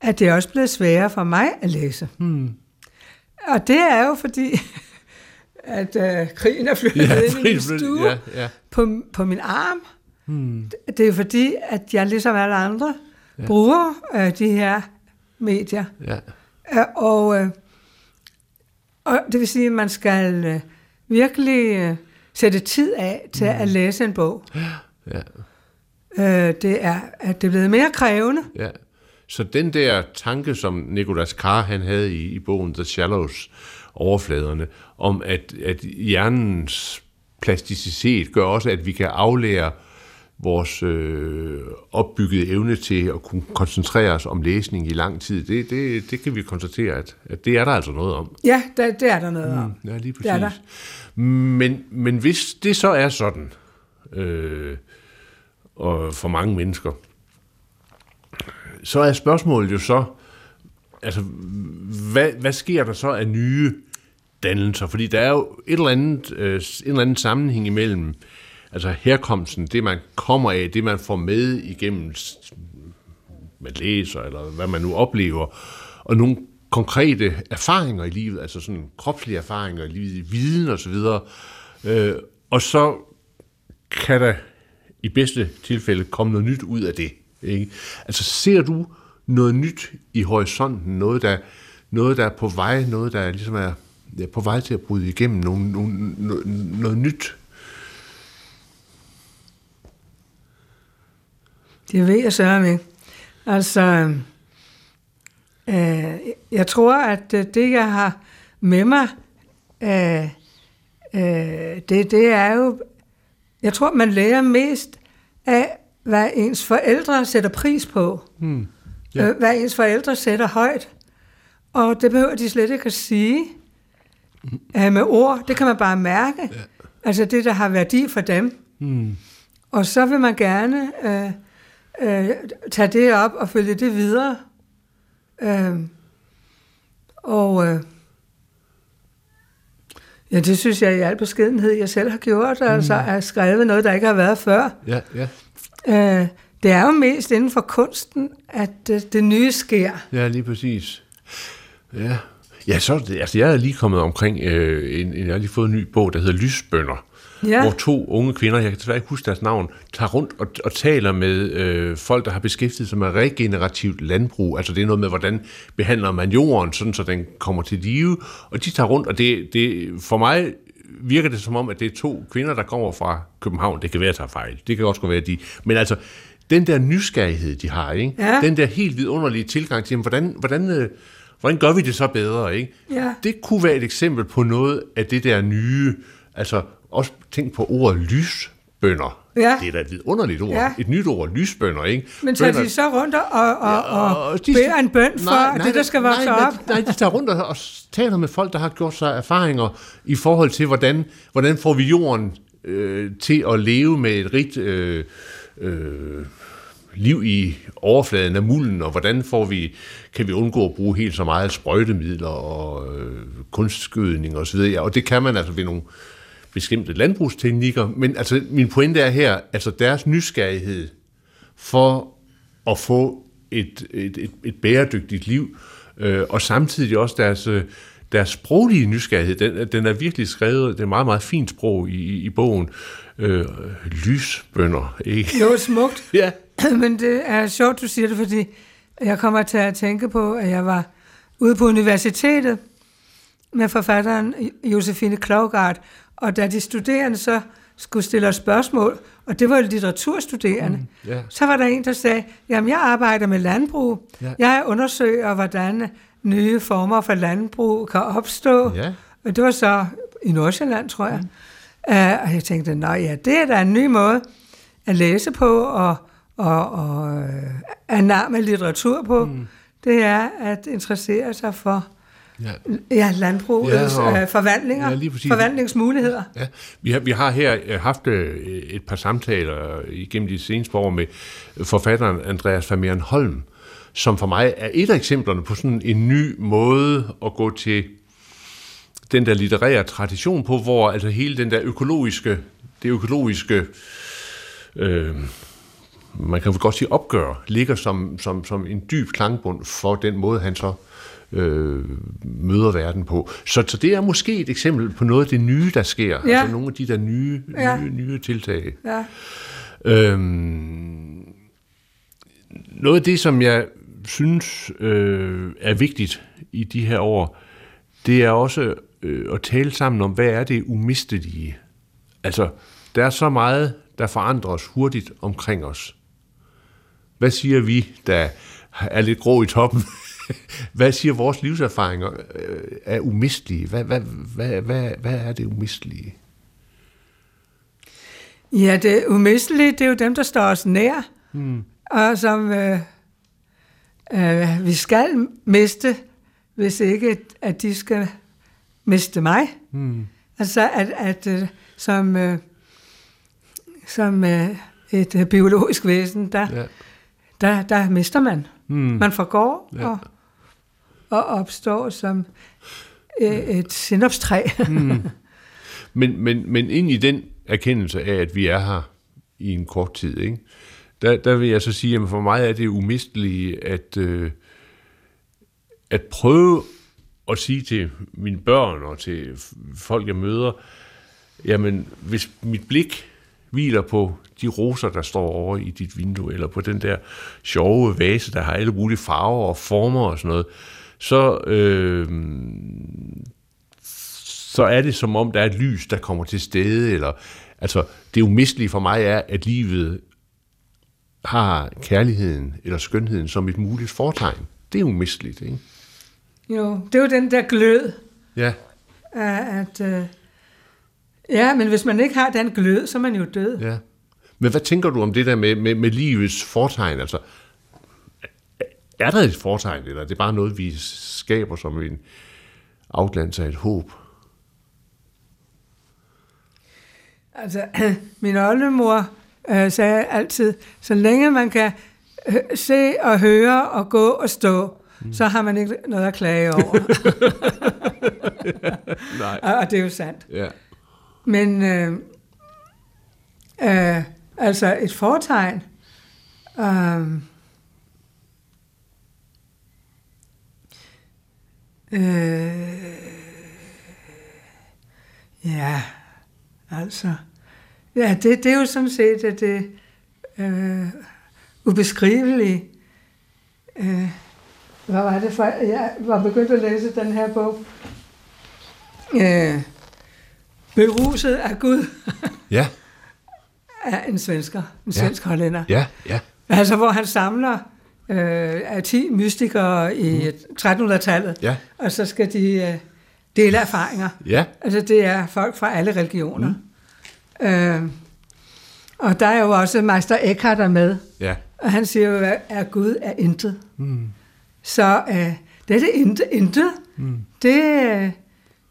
at det er også blevet sværere for mig at læse. Hmm. Og det er jo fordi, at øh, krigen er flyttet Ja, ind i min stue ja, ja. På, på min arm. Hmm. Det er fordi, at jeg ligesom alle andre ja. bruger øh, de her medier. ja. Øh, og, øh, og det vil sige, at man skal øh, virkelig øh, sætte tid af til at læse en bog. ja. Øh, det, er, at det er blevet mere krævende. Ja. Så den der tanke, som Nicolas Carr han havde i, i bogen The Shallows, overfladerne, om at, at hjernens plasticitet gør også, at vi kan aflære vores øh, opbyggede evne til at kunne koncentrere os om læsning i lang tid, det, det, det kan vi konstatere, at, at det er der altså noget om. Ja, det, det er der noget om. Ja, lige Det er der. præcis. Men, men hvis det så er sådan, øh, og for mange mennesker, så er spørgsmålet jo så, altså, hvad, hvad sker der så af nye dannelser? Fordi der er jo et eller andet, øh, en eller anden sammenhæng imellem, altså herkomsten, det man kommer af, det man får med igennem, man læser, eller hvad man nu oplever, og nogle konkrete erfaringer i livet, altså sådan kropslige erfaringer i livet, viden og så videre, øh, og så kan der i bedste tilfælde komme noget nyt ud af det. Ikke? Altså ser du noget nyt i horisonten, noget der, noget der er på vej, noget der ligesom er er på vej til at bryde igennem, nogle, nogle, noget, noget nyt? Det ved jeg sørge ikke. Altså, øh, jeg tror, at øh, det, jeg har med mig, øh, øh, det, det er jo, jeg tror, man lærer mest af, hvad ens forældre sætter pris på. Hmm. Ja. Øh, hvad ens forældre sætter højt. Og det behøver de slet ikke at sige øh, med ord. Det kan man bare mærke. Ja. Altså det, der har værdi for dem. Hmm. Og så vil man gerne øh, øh, tage det op og følge det videre. Øh, og øh, ja, det synes jeg i al beskedenhed, jeg selv har gjort, mm. altså at skrevet noget, der ikke har været før. Ja, ja. Øh, det er jo mest inden for kunsten, at det, det nye sker. Ja, lige præcis. Ja, ja så, altså jeg er lige kommet omkring, øh, en, en, jeg har lige fået en ny bog, der hedder Lysbønder, Ja. hvor to unge kvinder, jeg kan desværre ikke huske deres navn, tager rundt og, og taler med øh, folk, der har beskæftiget sig med regenerativt landbrug. Altså det er noget med, hvordan behandler man jorden, sådan så den kommer til live. Og de tager rundt, og det, det, for mig virker det som om, at det er to kvinder, der kommer fra København. Det kan være, at jeg fejl. Det kan også godt være, at de... Men altså, den der nysgerrighed, de har, ikke? Ja. den der helt vidunderlige tilgang til, jamen, hvordan, hvordan, øh, hvordan gør vi det så bedre, ikke? Ja. Det kunne være et eksempel på noget af det der nye, altså også tænk på ordet lysbønder. Ja. Det er da et vidunderligt ord. Ja. Et nyt ord, lysbønder, ikke? Men tager Bønder- de så rundt og, og, og, og de- beder en bøn for det, der skal vokse nej, op? Nej, nej, de tager rundt og, og taler med folk, der har gjort sig erfaringer i forhold til, hvordan, hvordan får vi jorden øh, til at leve med et rigt øh, øh, liv i overfladen af mulden, og hvordan får vi, kan vi undgå at bruge helt så meget sprøjtemidler og øh, kunstskødning osv. Ja, og det kan man altså ved nogle bestemte landbrugsteknikker, men altså min pointe er her, altså deres nysgerrighed for at få et, et, et, et bæredygtigt liv, øh, og samtidig også deres, øh, deres sproglige nysgerrighed, den, den er virkelig skrevet, det er meget, meget fint sprog i, i bogen, øh, lysbønder, ikke? Jo, smukt. Ja. Men det er sjovt, du siger det, fordi jeg kommer til at tænke på, at jeg var ude på universitetet med forfatteren Josefine Klogart, og da de studerende så skulle stille os spørgsmål, og det var jo litteraturstuderende, mm, ja. så var der en, der sagde, jamen jeg arbejder med landbrug, Ja. jeg undersøger, hvordan nye former for landbrug kan opstå, Ja. og det var så i Nordsjælland, tror jeg. Mm. Uh, og jeg tænkte, nej ja, det er da en ny måde at læse på og, og, og uh, anarme litteratur på. Mm. Det er at interessere sig for Ja. ja, landbrugets Ja, og- ja, uh, forvandlinger, ja, lige præcis. forvandlingsmuligheder. Ja, vi har, vi har her øh, haft øh, et par samtaler igennem de seneste år med forfatteren Andreas Vermeeren Holm, som for mig er et af eksemplerne på sådan en ny måde at gå til den der litterære tradition på, hvor altså hele den der økologiske, det økologiske, øh, man kan vel godt sige opgør, ligger som, som, som en dyb klangbund for den måde, han så øh, møder verden på. Så, så det er måske et eksempel på noget af det nye, der sker. Ja. Altså nogle af de der nye, Ja. nye, nye tiltag. Ja. Øhm, noget af det, som jeg synes øh, er vigtigt i de her år, det er også øh, at tale sammen om, hvad er det umistelige? Altså, der er så meget, der forandres hurtigt omkring os. Hvad siger vi, der er lidt grå i toppen? hvad siger vores livserfaringer øh, er umistelige? Hvad, hvad, hvad, hvad, hvad er det umistelige? Ja, det umistelige, det er jo dem, der står os nær, mm. og som øh, øh, vi skal miste, hvis ikke at de skal miste mig. Mm. Altså, at, at øh, som, øh, som øh, et øh, biologisk væsen, der, Ja. der, der mister man. Mm. Man forgår ja. og, og opstår som øh, et sinopstræ. Men, men, men ind i den erkendelse af, at vi er her i en kort tid, ikke? Der, der vil jeg så sige, at for mig er det umistelige, at, øh, at prøve at sige til mine børn og til folk, jeg møder, jamen, hvis mit blik hviler på de roser, der står over i dit vindue, eller på den der sjove vase, der har alle mulige farver og former og sådan noget, så, øh, så er det som om, der er et lys, der kommer til stede. Eller, altså, det umistelige for mig er, at livet har kærligheden eller skønheden som et muligt fortegn. Det er umisteligt, ikke? jo, det er jo den der glød, Ja. af at... Øh, ja, men hvis man ikke har den glød, så er man jo død. ja. Men hvad tænker du om det der med, med, med livets fortegn? Altså, er der et fortegn, eller er det bare noget, vi skaber som en afglans af et håb? Altså, min oldemor øh, sagde altid, så længe man kan øh, se og høre og gå og stå, mm. så har man ikke noget at klage over. Nej. og, og det er jo sandt. Ja. Men øh, øh, altså et fortegn, øh, øh, ja, altså, ja, det, det er jo sådan set at det øh, ubeskrivelige. Øh, hvad var det for? Jeg var begyndt at læse den her bog. Øh, Beruset af Gud Ja, af en svensker, en Ja. svensk hollænder. ja, ja. Altså, hvor han samler øh, af 10 mystikere i 1300-tallet, Ja. og så skal de øh, dele erfaringer. Ja. Altså det er folk fra alle religioner. Mm. Øh, og der er jo også Meister Eckhart der med, Ja. og han siger jo, at Gud er intet. Mm. Så øh, dette intet, intet mm. det, øh,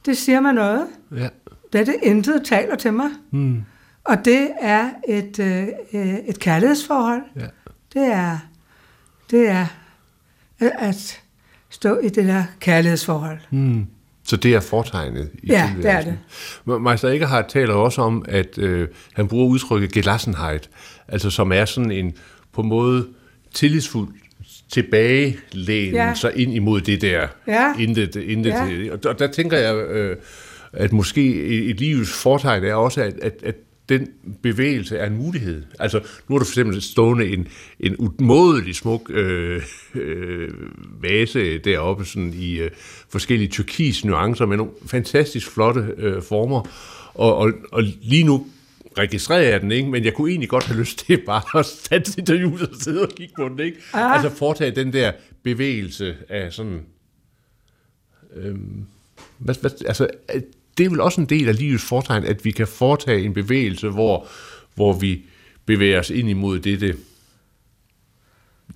det siger mig noget. Ja. Dette intet taler til mig. Mm. Og det er et, øh, øh, et kærlighedsforhold. Ja. Det er, det er øh, at stå i det der kærlighedsforhold. Mm. Så det er fortegnet i Ja, det er det. Meister Eckhart taler også om, at øh, han bruger udtrykket Gelassenheit, altså som er sådan en på en måde tillidsfuld tilbagelæn Ja. sig ind imod det der Ja. intet, intet Ja. og der, der tænker jeg, øh, at måske et, et livs fortegn er også, at, at, at den bevægelse er en mulighed. Altså, nu er der for eksempel stående en, en umådelig smuk øh, øh, vase deroppe, sådan i øh, forskellige turkis nuancer, med nogle fantastisk flotte øh, former. Og, og, og lige nu registrerer jeg den, ikke? men jeg kunne egentlig godt have lyst til bare at tage et interview og sidde og kigge på den. Ikke? Ah. Altså foretage den der bevægelse af sådan... Øhm, hvad, hvad, altså, det er vel også en del af livets fortegn, at vi kan foretage en bevægelse, hvor, hvor vi bevæger os ind imod dette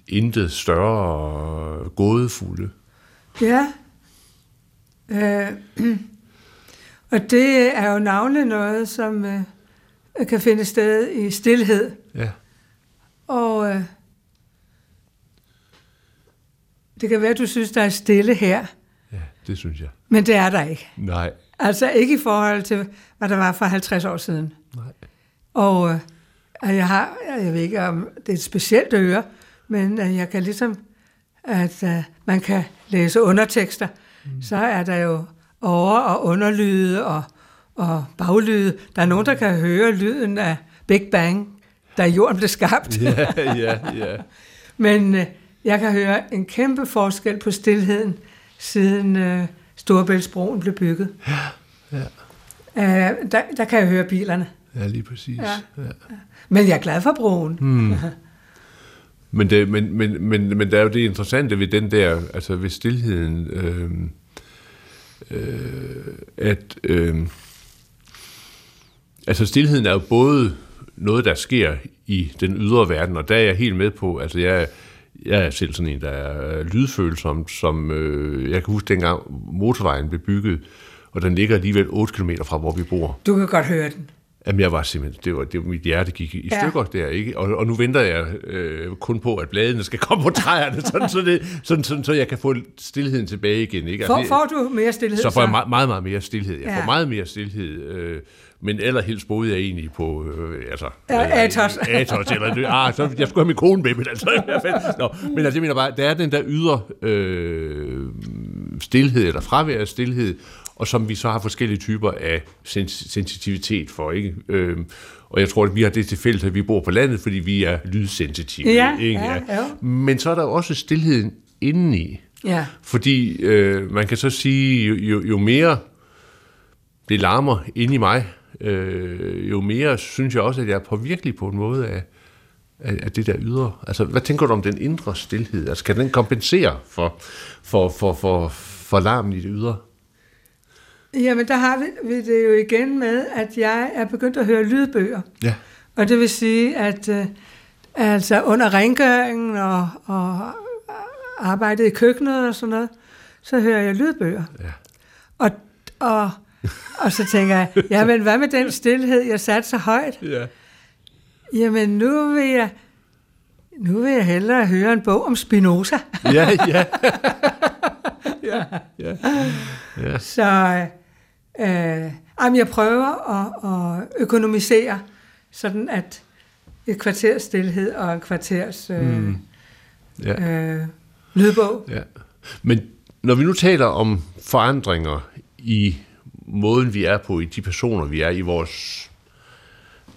intet større gådefulde. Ja. Øh, og det er jo navnlig noget, som øh, kan finde sted i stillhed. Ja. Og øh, det kan være, at du synes, der er stille her, ja, det synes jeg. men det er der ikke. Nej. Altså ikke i forhold til, hvad der var for 50 år siden. Nej. Og øh, jeg har, jeg ved ikke om det er et specielt øre, men øh, jeg kan ligesom, at øh, man kan læse undertekster, mm. så er der jo over- og underlyde og, og baglyde. Der er nogen, der kan høre lyden af Big Bang, da jorden blev skabt. Ja, ja, ja. Men øh, jeg kan høre en kæmpe forskel på stillheden, siden øh, Storebæltsbroen blev bygget. Ja, Øh, der, der kan jeg høre bilerne. ja lige præcis. Ja. Ja. Men jeg er glad for broen. Mm. Men, det, men, men, men, men der er jo det interessante ved den der, altså ved stillheden, øh, øh, at øh, altså stillheden er jo både noget, der sker i den ydre verden, og der er jeg helt med på, altså jeg, jeg er selv sådan en, der er lydfølsom, som øh, jeg kan huske dengang motorvejen blev bygget, og den ligger alligevel 8 km fra, hvor vi bor. Du kan godt høre den. Jamen, jeg var simpelthen, det var, det var mit hjerte gik i Ja. stykker der, ikke? Og, og nu venter jeg øh, kun på, at bladene skal komme på træerne, sådan, så, det, sådan, sådan, så jeg kan få stillheden tilbage igen, ikke? Altså, det- får du mere stillhed? så får jeg meget, meget, meget mere stillhed. Jeg Ja. får meget mere stillhed. Øh, men allerhelst boede jeg egentlig på, øh, altså... Ja, øh, Athos. Athos, eller... Ah, så, jeg skulle have min kone med, men altså... i hvert fald. Nå, men altså, jeg mener bare, der er den der ydre øh, stillhed, eller fravær af stillhed, og som vi så har forskellige typer af sens- sensitivitet for, ikke? Øh, og jeg tror, at vi har det til fælles, at vi bor på landet, fordi vi er lydsensitive. Ja, ikke? ja, ja. Men så er der også stillheden indeni. Ja. Fordi øh, man kan så sige, jo, jo, jo mere det larmer inde i mig, øh, jo mere synes jeg også, at jeg er påvirkelig på en måde af, af, af det der ydre. Altså, hvad tænker du om den indre stillhed? Altså, kan den kompensere for, for, for, for, for larmen i det ydre? Jamen, der har vi, det jo igen med, at jeg er begyndt at høre lydbøger. Ja. Og det vil sige, at øh, altså under rengøringen og, og arbejdet i køkkenet og sådan noget, så hører jeg lydbøger. Ja. Og, og, og så tænker jeg, jamen hvad med den stillhed, jeg satte så højt? Ja. Jamen nu vil jeg, nu vil jeg hellere høre en bog om Spinoza. Ja, ja. ja, ja. ja. Så øh, jamen, jeg prøver at, at økonomisere, sådan at et kvarters stillhed og en kvarters øh, mm. ja. øh, lydbog. Ja. Men når vi nu taler om forandringer i måden, vi er på, i de personer, vi er i vores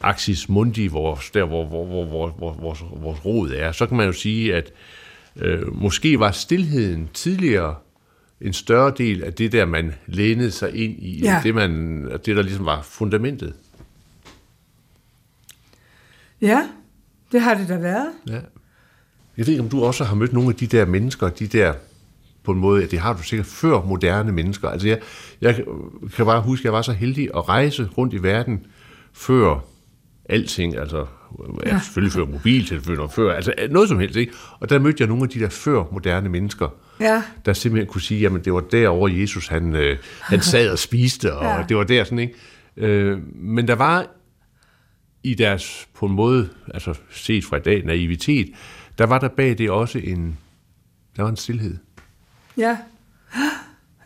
axis mundi, vores, der hvor, hvor, hvor, hvor, hvor vores, vores rod er, så kan man jo sige, at øh, måske var stillheden tidligere en større del af det der, man lænede sig ind i, Ja. det, man, det der ligesom var fundamentet. Ja, det har det da været. Ja. Jeg ved ikke, om du også har mødt nogle af de der mennesker, de der på en måde, at det har du sikkert før moderne mennesker. Altså jeg, jeg kan bare huske, at jeg var så heldig at rejse rundt i verden før alting, altså ja, selvfølgelig før mobiltelefoner, før, altså noget som helst, ikke? Og der mødte jeg nogle af de der før moderne mennesker, Ja, der simpelthen kunne sige, jamen det var derovre Jesus, han, øh, han sad og spiste, og Ja. det var der sådan, ikke? Øh, men der var i deres, på en måde, altså set fra i dag, naivitet, der var der bag det også en, der var en stillhed. Ja,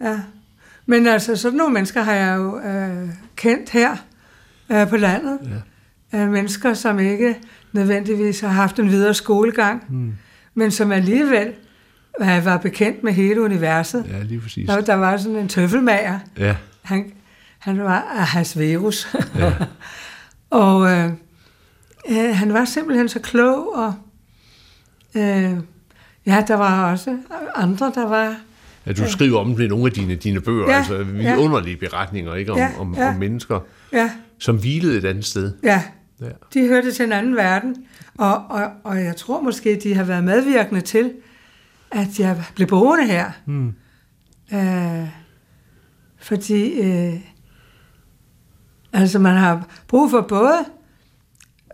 ja. Men altså, sådan nogle mennesker har jeg jo øh, kendt her øh, på landet. Ja. Øh, mennesker, som ikke nødvendigvis har haft en videre skolegang, mm. men som alligevel øh, var bekendt med hele universet. Ja, lige præcis. Der, der var sådan en tøffelmager. Ja, Han, han var Ahasverus. Ja. og øh, øh, han var simpelthen så klog, og øh, ja, der var også andre, der var... ja du skriver om det i nogle af dine, dine bøger, Ja, altså ja. underlige beretninger, ikke? Om, Ja, om, ja. om mennesker, Ja, som hvilede et andet sted. ja, Ja. de hørte til en anden verden, og, og, og jeg tror måske, de har været medvirkende til, at jeg blev boende her. Mm. Øh, fordi øh, altså man har brug for både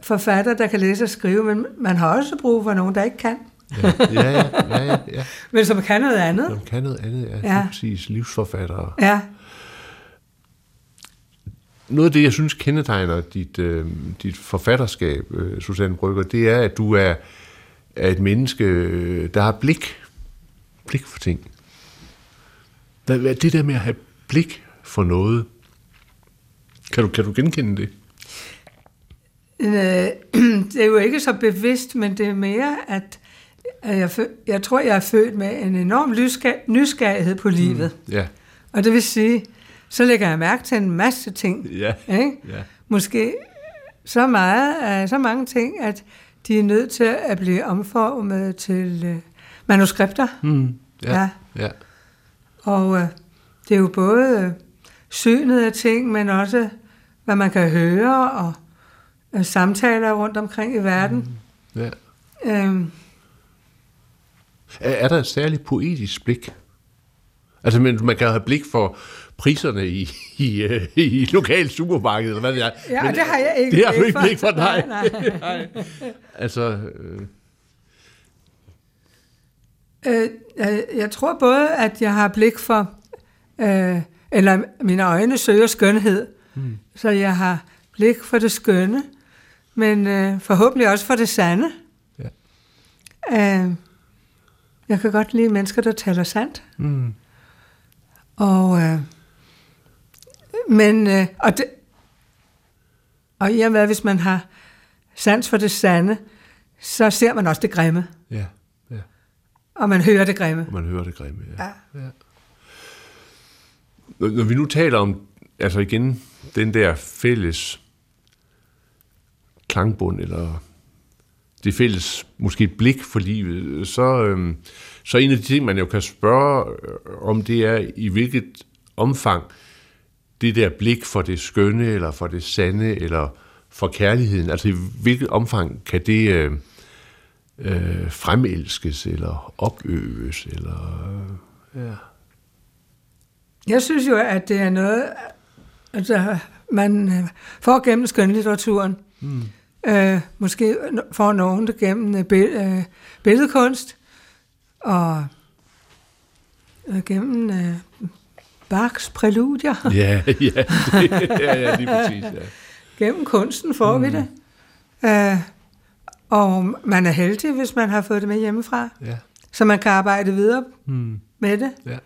forfatter, der kan læse og skrive, men man har også brug for nogen, der ikke kan, Ja, ja, ja, ja, ja, ja. men som kan noget andet. Som kan noget andet, ja, Ja. præcis, livsforfattere. Ja, Noget af det, jeg synes kendetegner dit, øh, dit forfatterskab, øh, Susanne Brygger, det er, at du er, er et menneske, øh, der har blik. Blik for ting. Hvad, hvad, det der med at have blik for noget, kan du, kan du genkende det? Øh, det er jo ikke så bevidst, men det er mere, at jeg, jeg tror, jeg er født med en enorm nysgerrighed på livet. Mm. Ja. Og det vil sige, så lægger jeg mærke til en masse ting. Ja. Ikke? Ja. Måske så meget, så mange ting, at de er nødt til at blive omformet til uh, manuskripter. Mm. Ja. Ja. ja. Og uh, det er jo både uh, synet af ting, men også hvad man kan høre og uh, samtaler rundt omkring i verden. Mm. Uh, Er, er der et særligt poetisk blik? Altså, men man kan have blik for priserne i, i, øh, i lokal supermarked, eller hvad det er. Ja, men, det har jeg ikke Det har du ikke blik for, nej. Nej, nej. Altså, øh, Øh, jeg, jeg tror både, at jeg har blik for, øh, eller mine øjne søger skønhed, mm. så jeg har blik for det skønne, men øh, forhåbentlig også for det sande. Ja. Øh, jeg kan godt lide mennesker, der taler sandt. mm, Og, øh, men, øh, og, det, og i og med, hvis man har sans for det sande, så ser man også det grimme, ja, ja. og man hører det grimme. Og man hører det grimme, ja. Ja. ja. Når, når vi nu taler om, altså igen, den der fælles klangbund, eller det fælles måske blik for livet, så, øhm, så en af de ting, man jo kan spørge øh, om, det er, i hvilket omfang det der blik for det skønne, eller for det sande, eller for kærligheden, altså i hvilket omfang kan det øh, øh, fremelskes, eller opøves, eller... Øh, ja. Jeg synes jo, at det er noget, altså, man øh, får gennem skønlitteraturen. Mm. Øh, måske får nogen det gennem øh, bill- øh, billedkunst, og øh, gennem øh, Bachs præludier. Ja, ja, det, ja, ja, lige præcis. Ja. gennem kunsten får mm. vi det. Øh, og man er heldig, hvis man har fået det med hjemmefra, Ja. så man kan arbejde videre Mm. med det. Ja.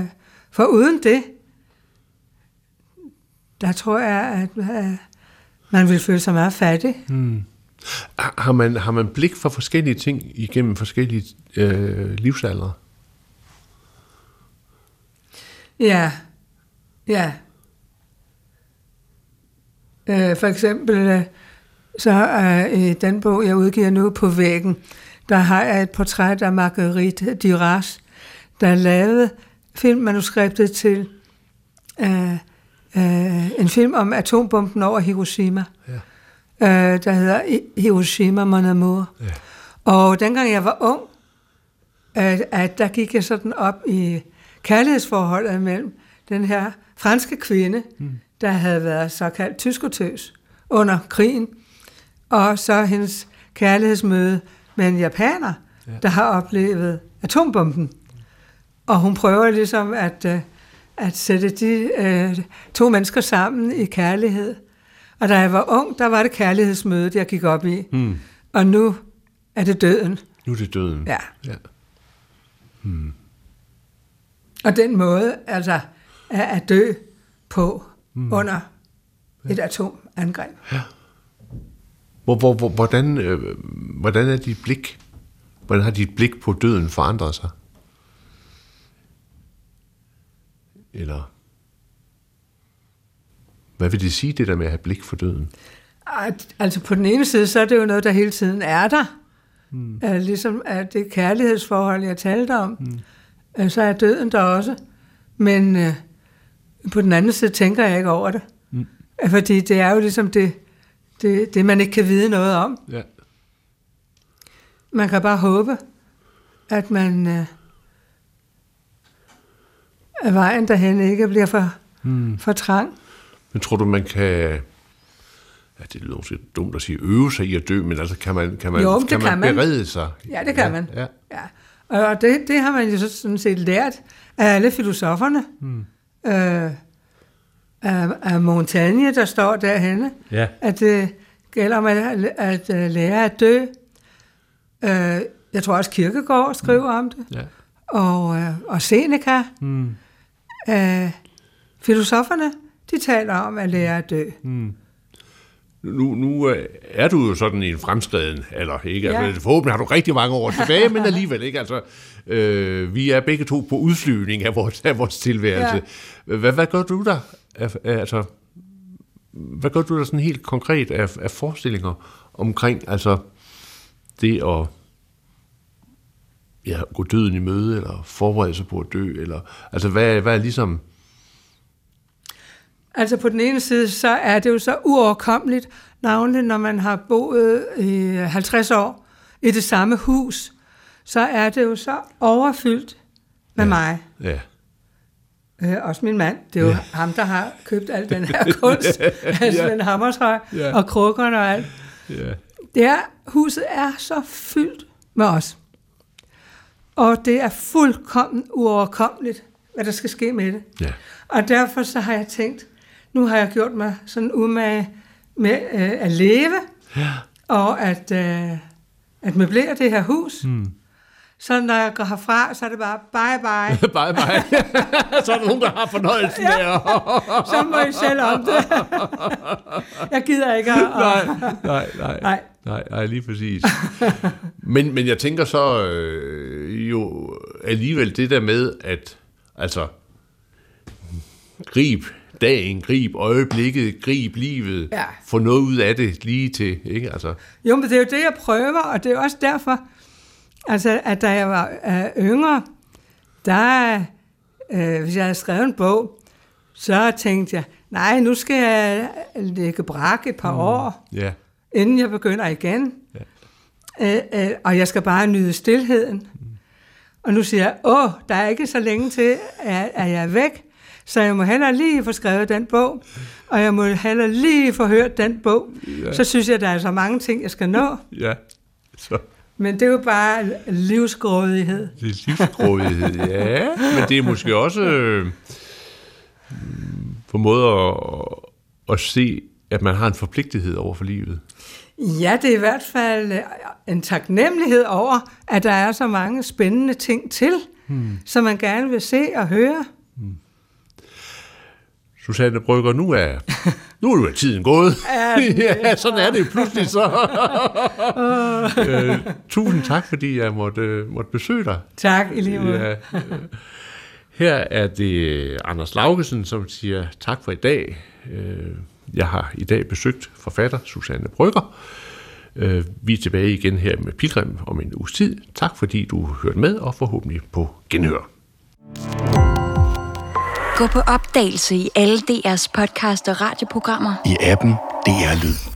Øh, for uden det, der tror jeg, at øh, man vil føle sig meget fattig. Mm. Har man, har man blik for forskellige ting igennem forskellige øh, livsaldre? Ja, ja. Øh, for eksempel, øh, så øh, i den bog, jeg udgiver nu på væggen, der har jeg et portræt af Marguerite Duras, der lavede filmmanuskriptet til øh, øh, en film om atombomben over Hiroshima. Ja. øh, der hedder Hiroshima Mon Amour. Ja. Og dengang jeg var ung, at, at der gik jeg sådan op i kærlighedsforholdet mellem den her franske kvinde, mm. der havde været såkaldt tyskotøs under krigen, og så hendes kærlighedsmøde med en japaner, ja. der har oplevet atombomben. Og hun prøver ligesom at, øh, at sætte de uh, to mennesker sammen i kærlighed. Og da jeg var ung, der var det kærlighedsmødet, jeg gik op i. Mm. Og nu er det døden. Nu er det døden. Ja. ja. Hmm. Og den måde, altså, er at dø på hmm. under ja. et atomangreb. Ja. Hvor, hvor, hvor, hvordan, øh, hvordan er dit blik? Hvordan har dit blik på døden forandret sig? Eller hvad vil det sige, det der med at have blik for døden? Altså på den ene side, så er det jo noget, der hele tiden er der. Mm. Uh, ligesom at det kærlighedsforhold, jeg talte om, mm. uh, så er døden der også. Men uh, på den anden side tænker jeg ikke over det. Mm. Uh, fordi det er jo ligesom det, det, det, man ikke kan vide noget om. Ja. Man kan bare håbe, at man uh, at vejen derhen ikke bliver for, mm. for trang. Men tror du, man kan ja, det lyder måske dumt at sige, øve sig i at dø, men altså kan man, kan man, jo, kan kan man berede sig? Ja, det kan ja, man. Ja. ja. Og det, det har man jo sådan set lært af alle filosoferne. Hmm. Øh, af, af Montaigne, der står derhenne, ja. at det gælder om at, at, at lære at dø. Øh, jeg tror også Kirkegaard skriver hmm. om det. Ja. Og, øh, og Seneca. Hmm. Øh, filosoferne, de taler om at lære at dø. Hmm nu, nu øh, er du jo sådan i en fremskreden eller ikke? Ja. Altså, forhåbentlig har du rigtig mange år tilbage, men alligevel ikke. Altså, øh, vi er begge to på udflyvning af vores, af vores tilværelse. Ja. Hvad, hvad gør du der? Altså, hvad gør du der sådan helt konkret af, af forestillinger omkring altså det at ja, gå døden i møde, eller forberede sig på at dø, eller altså hvad, hvad er ligesom Altså på den ene side, så er det jo så uoverkommeligt, navnligt når man har boet i 50 år i det samme hus, så er det jo så overfyldt med ja. mig. Ja. Øh, også min mand. Det er jo ja. ham, der har købt al den her kunst af Svend ja. Hammershøj ja. og krukkerne og alt. Ja. Det er, huset er så fyldt med os. Og det er fuldkommen uoverkommeligt, hvad der skal ske med det. Ja. Og derfor så har jeg tænkt, nu har jeg gjort mig sådan umage med øh, at leve, ja. og at, øh, at møblere det her hus. Mm. Så når jeg går herfra, så er det bare bye bye. bye bye. så er der nogen, der har fornøjelsen ja. der. så må I selv om det. jeg gider ikke at... nej, nej, nej, nej. Nej, nej, lige præcis. men, men jeg tænker så øh, jo alligevel det der med, at altså grib dagen, grib øjeblikket, grib livet, ja. få noget ud af det lige til, ikke? Altså. Jo, men det er jo det, jeg prøver, og det er også derfor, altså, at da jeg var uh, yngre, der, uh, hvis jeg havde skrevet en bog, så tænkte jeg, nej, nu skal jeg lægge brak et par mm. år, yeah. inden jeg begynder igen. Yeah. Uh, uh, og jeg skal bare nyde stillheden. Mm. Og nu siger jeg, åh, der er ikke så længe til, at, at jeg er væk. Så jeg må heller lige få skrevet den bog, og jeg må heller lige få hørt den bog. Ja. Så synes jeg, der er så mange ting, jeg skal nå. Ja, så. Men det er jo bare livsgrådighed. Det er livsgrådighed, ja. Men det er måske også øh, på en måde at, at se, at man har en forpligtighed over for livet. Ja, det er i hvert fald øh, en taknemmelighed over, at der er så mange spændende ting til, hmm. som man gerne vil se og høre. Hmm. Susanne Brygger, nu er, nu er tiden gået. Ja, sådan er det pludselig så. øh, tusind tak, fordi jeg måtte, måtte besøge dig. Tak, i lige måde. Ja, her er det Anders Laugesen, som siger tak for i dag. Øh, jeg har i dag besøgt forfatter Susanne Brygger. Øh, vi er tilbage igen her med Pilgrim om en uges tid. Tak fordi du hørte med, og forhåbentlig på genhør. Gå på opdagelse i alle DR's podcast og radioprogrammer. I appen DR Lyd.